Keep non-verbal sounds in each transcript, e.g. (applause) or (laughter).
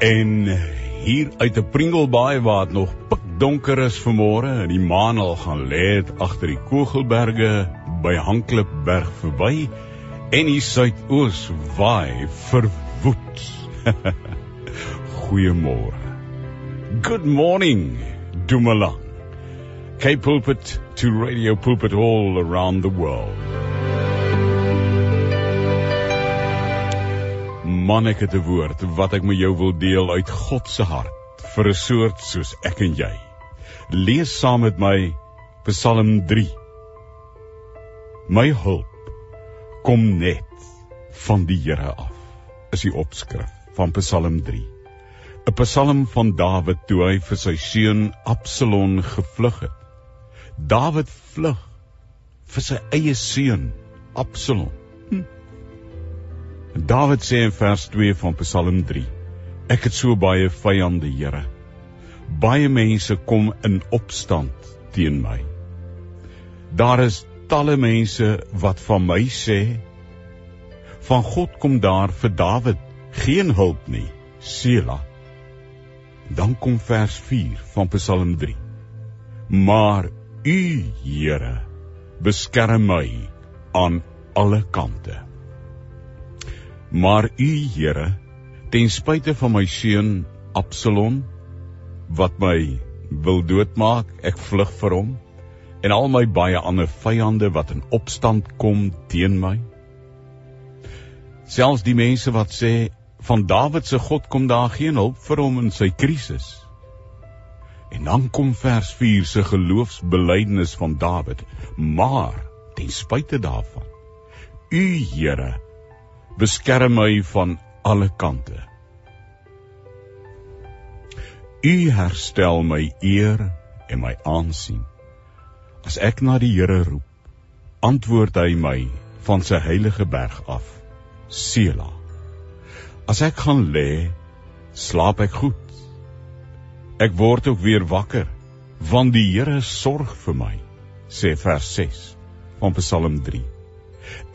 En hier uit 'n Pringlebaai waar dit nog pikdonker is vanmôre en die maan al gaan lê agter die Kogelberge by Hanklipberg verby en die suidoos waai verwoed. (laughs) Goeiemôre. Good morning, Dumalang. Cape Pulpit to Radio Pulpit all around the world. Man, ek het 'n woord wat ek met jou wil deel uit God se hart vir 'n soort soos ek en jy. Lees saam met my Psalm 3. My hulp kom net van die Here af. Is die opskrif van Psalm 3. 'n Psalm van Dawid toe hy vir sy seun Absalom gevlug het. Dawid vlug vir sy eie seun Absalom. Dawid sê in vers 2 van Psalm 3: Ek het so baie vyande, Here. Baie mense kom in opstand teen my. Daar is talle mense wat van my sê van God kom daar vir Dawid geen hulp nie. Sela. Dan kom vers 4 van Psalm 3. Maar U, Here, beskerm my aan alle kante. Maar U Here, ten spyte van my seun Absalom wat my wil doodmaak, ek vlug vir hom en al my baie ander vyande wat in opstand kom teen my. Selfs die mense wat sê van Dawid se God kom daar geen hulp vir hom in sy krisis. En dan kom vers 4 se geloofsbelijdenis van Dawid, maar ten spyte daarvan, U Here beskerm my van alle kante. U herstel my eer en my aansien. As ek na die Here roep, antwoord hy my van sy heilige berg af. Sela. As ek gaan lê, slaap ek goed. Ek word ook weer wakker, want die Here sorg vir my, sê vers 6 van Psalm 3.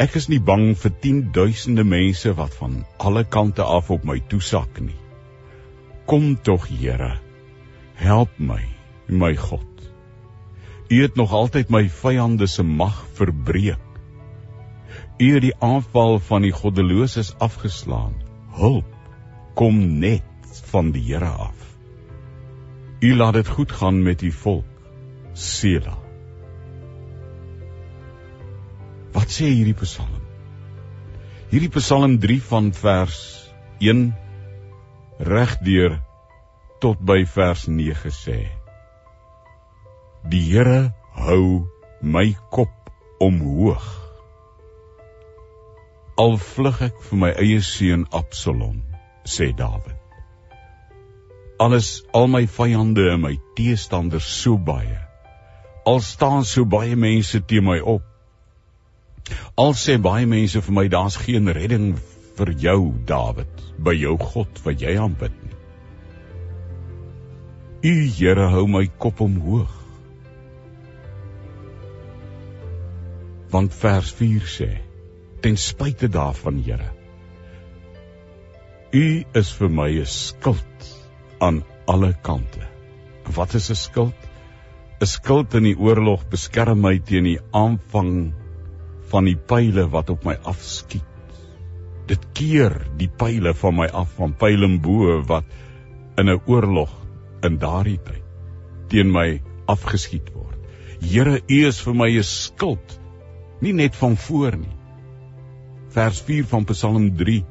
Ek is nie bang vir 10000de mense wat van alle kante af op my toesak nie. Kom tog, Here, help my, my God. U het nog altyd my vyande se mag verbreek. U het die aanval van die goddeloses afgeslaan. Hulp kom net van die Here af. U laat dit goed gaan met u volk. Selah. Wat sê hierdie Psalm? Hierdie Psalm 3 van vers 1 regdeur tot by vers 9 sê: Die Here hou my kop omhoog. Al vlug ek vir my eie seun Absalom, sê Dawid. Alles al my vyande en my teestanders so baie. Al staan so baie mense teen my op. Al sê baie mense vir my daar's geen redding vir jou Dawid by jou God wat jy aanbid nie. U Here hou my kop omhoog. Want vers 4 sê ten spyte daarvan Here U is vir my 'n skild aan alle kante. Wat is 'n skild? 'n Skild in die oorlog beskerm my teen die aanvang van die pile wat op my afskiet. Dit keer die pile van my af van pylenbo wat in 'n oorlog in daardie tyd teen my afgeskiet word. Here, U is vir my 'n skild, nie net van voor nie. Vers 4 van Psalm 3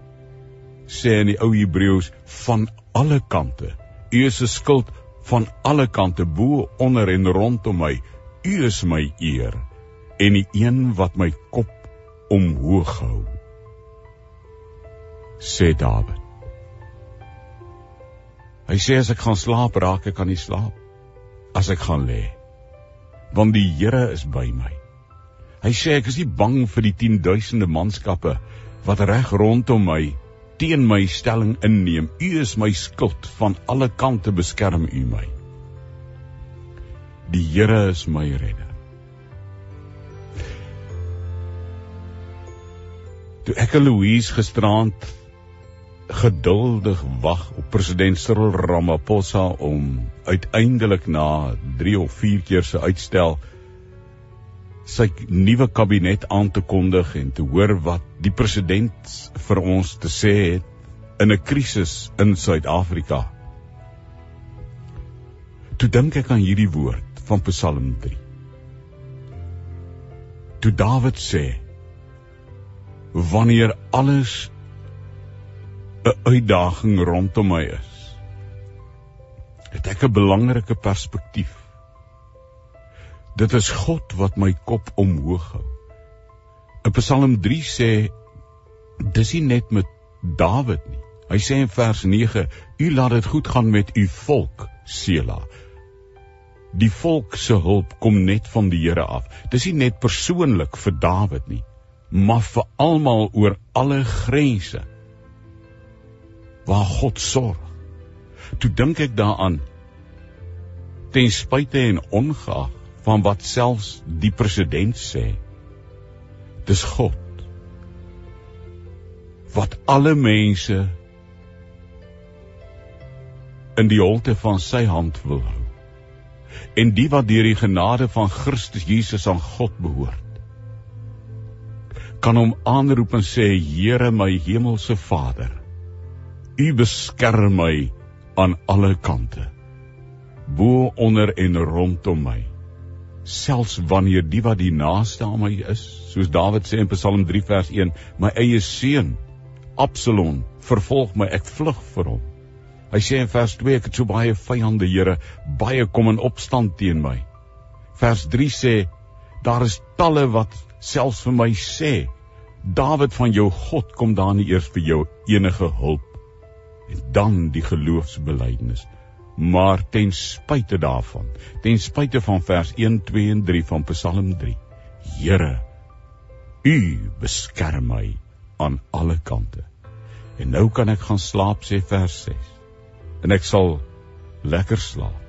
sê in die ou Hebreëus van alle kante. U is 'n skild van alle kante bo, onder en rondom my. U is my eer en die een wat my kop omhoog hou sê Dawid hy sê as ek gaan slaap raak ek kan nie slaap. As ek gaan lê want die Here is by my. Hy sê ek is nie bang vir die 10000de manskappe wat reg rondom my teen my stelling inneem. U is my skild van alle kante beskerm u my. Die Here is my redder Toe ek en Louise gisterand geduldig wag op president Cyril Ramaphosa om uiteindelik na 3 of 4 keer se uitstel sy nuwe kabinet aan te kondig en te hoor wat die president vir ons te sê het in 'n krisis in Suid-Afrika. Toe dink ek aan hierdie woord van Psalm 3. Toe Dawid sê: Wanneer alles 'n uitdaging rondom my is, het ek 'n belangrike perspektief. Dit is God wat my kop omhoog hou. In Psalm 3 sê dis nie net met Dawid nie. Hy sê in vers 9: U laat dit goed gaan met u volk, Sela. Die volk se hulp kom net van die Here af. Dis nie net persoonlik vir Dawid nie, maar vir almal oor alle grense waar God sorg. Toe dink ek daaraan ten spyte en ongeag van wat selfs die president sê. Dis God wat alle mense in die holte van sy hand wil hou. En die wat deur die genade van Christus Jesus aan God behoort kan hom aanroep en sê Here my hemelse Vader U beskerm my aan alle kante. Bo onder en rondom my. Selfs wanneer die wat die naaste aan my is, soos Dawid sê in Psalm 3 vers 1, my eie seun Absalom vervolg my, ek vlug vir hom. Hy sê in vers 2 ek het so baie vyande, Here, baie kom in opstand teen my. Vers 3 sê daar is talle wat selfs vir my sê Dawid van jou God kom daar nie eers vir jou enige hulp en dan die geloofsbelijdenis. Maar ten spyte daarvan, ten spyte van vers 1, 2 en 3 van Psalm 3, Here, U beskerm my aan alle kante. En nou kan ek gaan slaap sê vers 6. En ek sal lekker slaap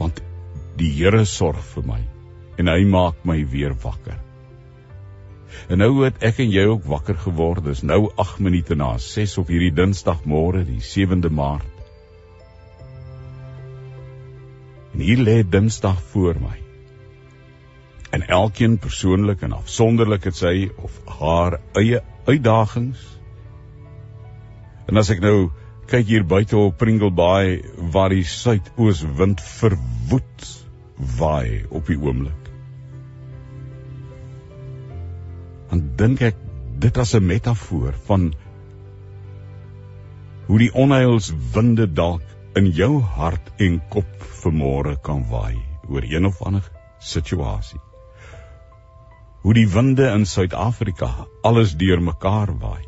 want die Here sorg vir my en hy maak my weer wakker. En nou het ek en jy ook wakker geword. Dis nou 8 minute na 6 op hierdie Dinsdagmôre, die 7de Maart. En hier lê Dinsdag voor my. En elkeen persoonlik en afsonderlik het sy of haar eie uitdagings. En as ek nou kyk hier buite op Pringle Bay waar die suidooswind verwoed waai op die oomblik dan dink ek dit as 'n metafoor van hoe die onheilswinde dalk in jou hart en kop vermore kan waai oor een of ander situasie. Hoe die winde in Suid-Afrika alles deurmekaar waai.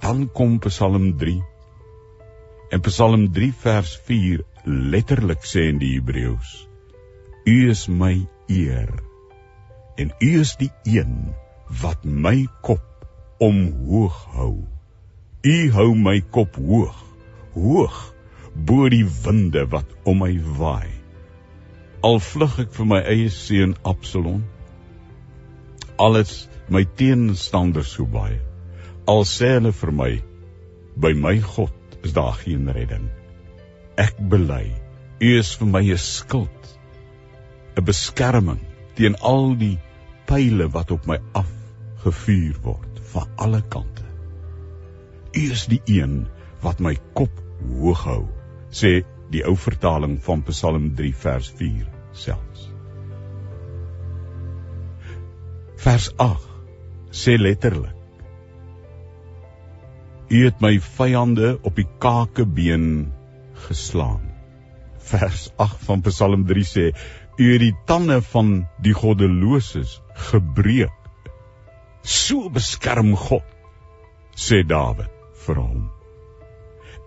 Dan kom Psalm 3. En Psalm 3 vers 4 letterlik sê in die Hebreëus: U is my eer en u is die een wat my kop omhoog hou. U hou my kop hoog, hoog bo die winde wat om my waai. Al vlug ek vir my eie seun Absalom, alles my teenstanders so baie. Al sê hulle vir my, by my God is daar geen redding. Ek bely, U is vir my 'n skild, 'n beskerming teen al die pile wat op my af gevuur word van alle kante. U is die een wat my kop hoog hou, sê die ou vertaling van Psalm 3 vers 4 selfs. Vers 8 sê letterlik: U het my vyande op die kakebeen geslaan. Vers 8 van Psalm 3 sê: U het die tande van die goddeloses gebreek So beskerm God, sê Dawid vir hom.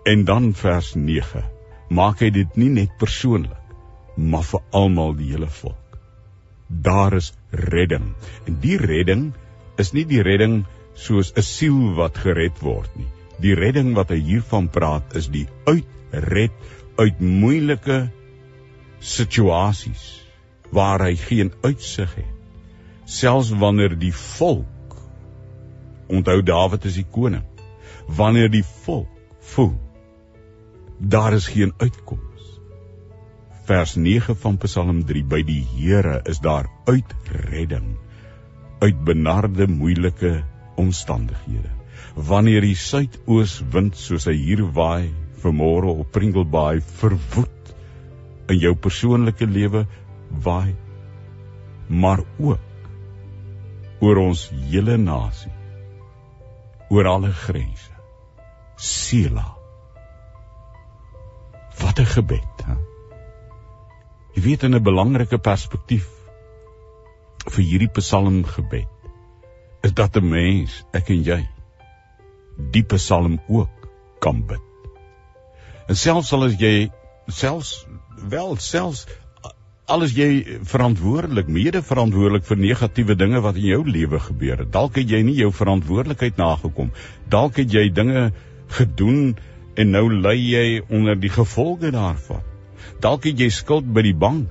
En dan vers 9, maak hy dit nie net persoonlik, maar vir almal die hele volk. Daar is redding. En die redding is nie die redding soos 'n siel wat gered word nie. Die redding wat hy hiervan praat is die uitred uit moeilike situasies waar hy geen uitsig het. Selfs wanneer die volk Onthou Dawid is die koning. wanneer die volk voel daar is geen uitkoms. Vers 9 van Psalm 3 by die Here is daar uitredding uit benarde moeilike omstandighede. Wanneer die suidooswind soos hy hier waai vanmôre op Pringlebaai verwoed in jou persoonlike lewe waai maar ook oor ons hele nasie oor alle grense Sela Wat 'n gebed, hè? Jy weet in 'n belangrike perspektief vir hierdie Psalm gebed is dat 'n mens, ek en jy, die Psalm ook kan bid. En selfs al as jy selfs wel selfs alles jy verantwoordelik, mede verantwoordelik vir negatiewe dinge wat in jou lewe gebeur het. Dalk het jy nie jou verantwoordelikheid nagekom. Dalk het jy dinge gedoen en nou ly jy onder die gevolge daarvan. Dalk het jy skuld by die bank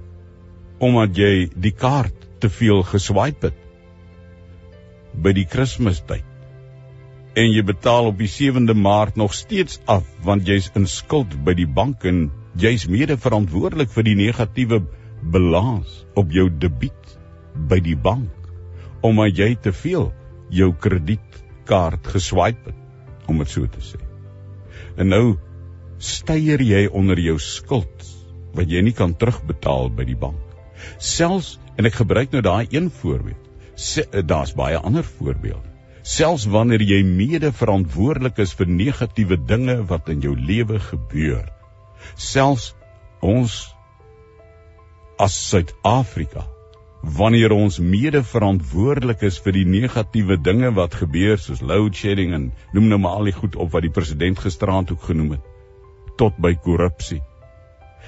omdat jy die kaart te veel geswipe het by die Kerstmistyd. En jy betaal op die 7de Maart nog steeds af want jy's in skuld by die bank en jy's mede verantwoordelik vir die negatiewe balans op jou debiet by die bank omdat jy te veel jou kredietkaart geswipe het om dit so te sê. En nou styer jy onder jou skuld wat jy nie kan terugbetaal by die bank. Selfs en ek gebruik nou daai een voorbeeld. Eh, daar's baie ander voorbeelde. Selfs wanneer jy mede verantwoordelik is vir negatiewe dinge wat in jou lewe gebeur. Selfs ons as Suid-Afrika wanneer ons mede verantwoordelik is vir die negatiewe dinge wat gebeur soos load shedding en noem nou maar al die goed op wat die president gisteraand ook genoem het tot by korrupsie.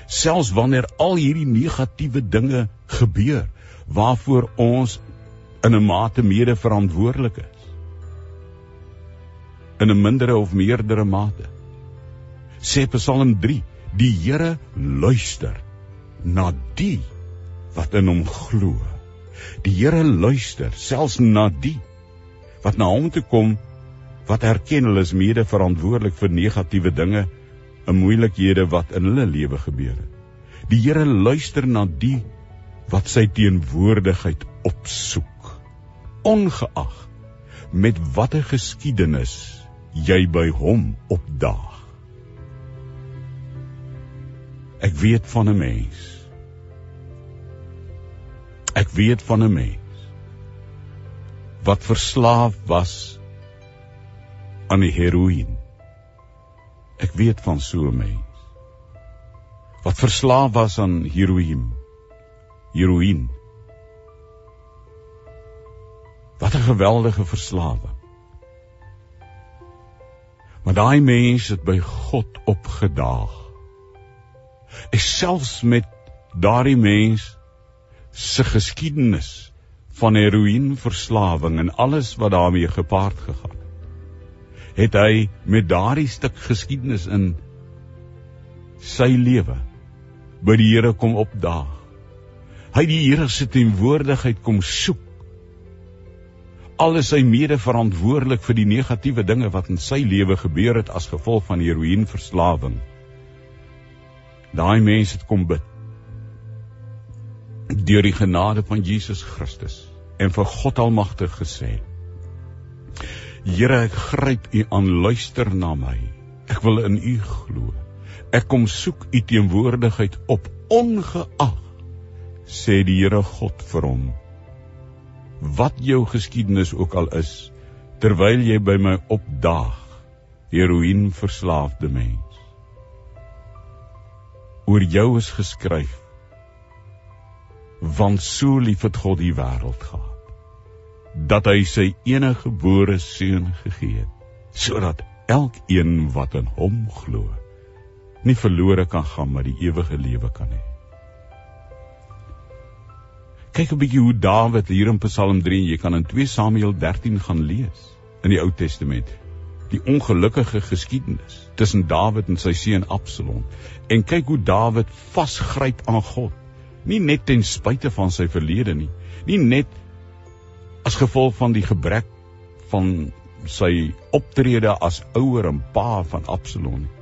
Selfs wanneer al hierdie negatiewe dinge gebeur waarvoor ons in 'n mate mede verantwoordelik is. In 'n mindere of meerdere mate. Sê Psalm 3 die Here luister na die wat in hom glo. Die Here luister selfs na die wat na hom toe kom wat erken hulle is mede verantwoordelik vir negatiewe dinge en moeilikhede wat in hulle lewe gebeur het. Die Here luister na die wat sy teenwoordigheid opsoek. Ongeag met watter geskiedenis jy by hom opdaag. Ek weet van 'n mens Ek weet van 'n mens wat verslaaf was aan die heroïne. Ek weet van so 'n mens wat verslaaf was aan heroïne. Heroïne. Wat 'n geweldige verslawing. Maar daai mens het by God opgedaag. En selfs met daardie mens se geskiedenis van heroïneverslawing en alles wat daarmee gepaard gegaan het. Het hy met daardie stuk geskiedenis in sy lewe by die Here kom opdaag. Hy die Here se teenwoordigheid kom soek. Alles hy mede verantwoordelik vir die negatiewe dinge wat in sy lewe gebeur het as gevolg van heroïneverslawing. Daai mense het kom bid deur die genade van Jesus Christus en vir God Almagtig gesê: Here, ek gryp U aan, luister na my. Ek wil in U glo. Ek kom soek U teenwoordigheid op ongeag sê die Here God vir hom. Wat jou geskiedenis ook al is, terwyl jy by my opdaag, heroïne verslaafde mens. Oor jou is geskryf want so lief het God die wêreld gehad dat hy sy enige gebore seun gegee het sodat elkeen wat in hom glo nie verlore kan gaan maar die ewige lewe kan hê. Kyk 'n bietjie hoe Dawid hier in Psalm 3 jy kan in 2 Samuel 13 gaan lees in die Ou Testament die ongelukkige geskiedenis tussen Dawid en sy seun Absalom en kyk hoe Dawid vasgryp aan God nie net ten spyte van sy verlede nie nie net as gevolg van die gebrek van sy optrede as ouer en pa van Absalom nie.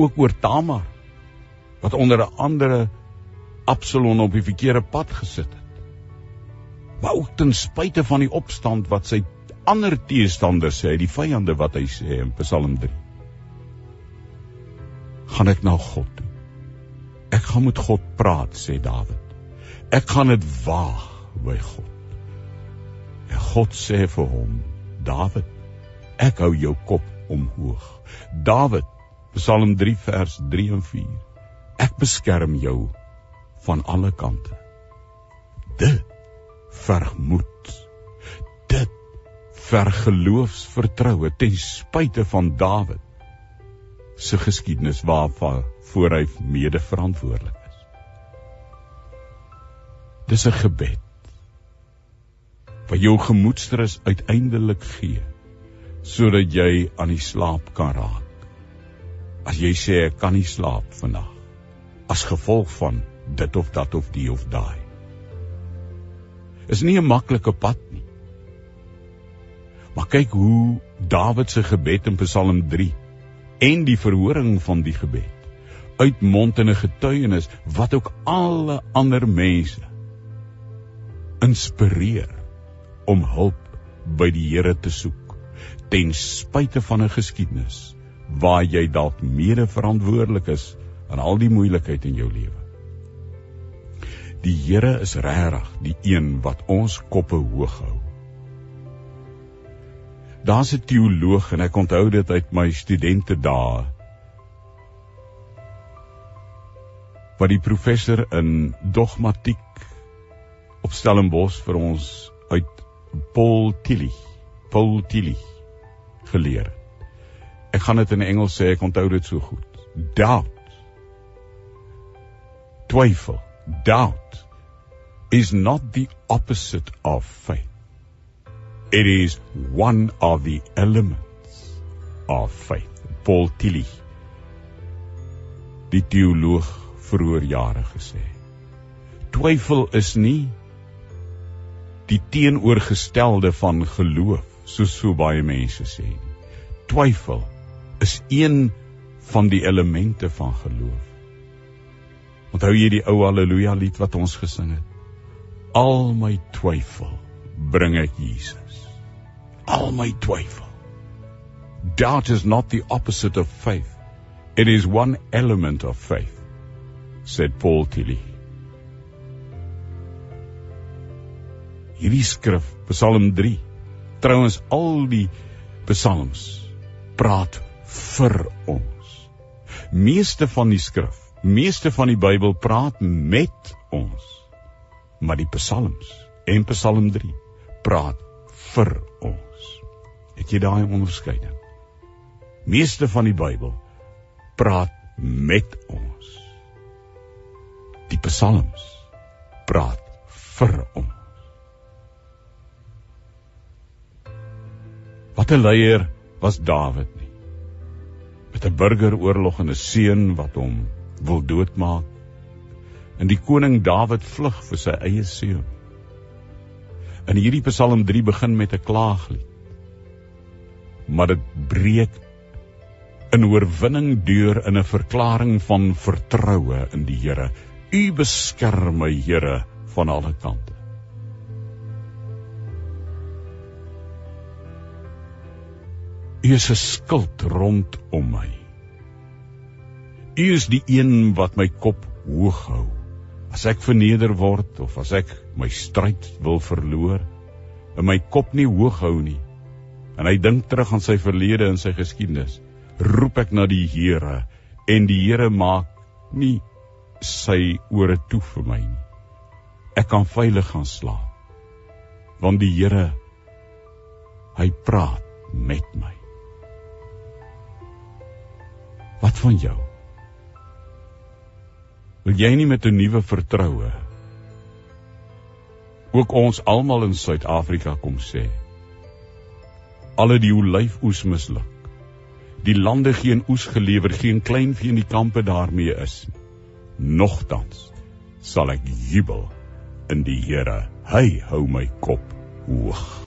Ook oor Tamar wat onder 'n andere Absalom op die verkeerde pad gesit het. Maar ook ten spyte van die opstand wat sy ander teestanders sê, die vyande wat hy sê in Psalm 3. Gaan ek na God toe. Ek gaan met God praat, sê Dawid. Ek gaan dit waag by God. En God sê vir hom, Dawid, ek hou jou kop omhoog. Dawid, Psalm 3 vers 3 en 4. Ek beskerm jou van alle kante. Dit vermoed. Dit vergeloofsvertroue ten spyte van Dawid se geskiedenis waarvan voor hy mede verantwoordelik is. Dis 'n gebed wat jou gemoedsrus uiteindelik gee sodat jy aan die slaap kan raak. As jy sê ek kan nie slaap vandag as gevolg van dit of dat of die of daai. Is nie 'n maklike pad. Maar kyk hoe Dawid se gebed in Psalm 3 en die verhoring van die gebed uitmontende getuienis wat ook alle ander mense inspireer om hulp by die Here te soek ten spyte van 'n geskiedenis waar jy dalk mede verantwoordelik is aan al die moeilikheid in jou lewe. Die Here is regtig die een wat ons koppe hoog hou. Daar's 'n teoloog en ek onthou dit uit my studente dae. Wat die professor in dogmatiek op Stellenbosch vir ons uit Paul Tillich, Paul Tillich geleer. Ek gaan dit in Engels sê, ek onthou dit so goed. Doubt. Twyfel doubt is not the opposite of faith. It is one of the elements of faith. Paul Tillich, die teoloog vroeër jare gesê. Twyfel is nie die teenoorgestelde van geloof, soos so baie mense sê nie. Twyfel is een van die elemente van geloof. Onthou jy die ou haleluja lied wat ons gesing het? Al my twyfel bring ek Jesus. Al my twyfel. Doubt is not the opposite of faith. It is one element of faith, said Paul Tilly. Hierdie skrif, Psalm 3, trouens al die psalms praat vir ons. Meeste van die skrif meeste van die Bybel praat met ons. Maar die Psalms en Psalm 3 praat vir ons. Het jy daai onderskeiding? Meeste van die Bybel praat met ons. Die Psalms praat vir ons. Wat 'n leier was Dawid nie. Met 'n burgeroorlog en 'n seun wat hom wil doodmaak. En die koning Dawid vlug vir sy eie seun. In hierdie Psalm 3 begin met 'n klaaglied. Maar dit breek in oorwinning deur in 'n verklaring van vertroue in die Here. U beskerm my, Here, van alle kante. U is 'n skild rondom my. U is die een wat my kop hoog hou. As ek verneder word of as ek my stryd wil verloor, en my kop nie hoog hou nie, en hy dink terug aan sy verlede en sy geskiedenis, roep ek na die Here en die Here maak nie sy ore toe vir my nie. Ek kan veilig gaan slaap. Want die Here hy praat met my. Wat van jou? Wil jy nie met 'n nuwe vertroue ook ons almal in Suid-Afrika kom sê? Alle die olyfoes misluk. Die lande geen oes gelewer, geen kleinvee in die kampe daarmee is. Nogtans sal ek jubel in die Here. Hy hou my kop hoog.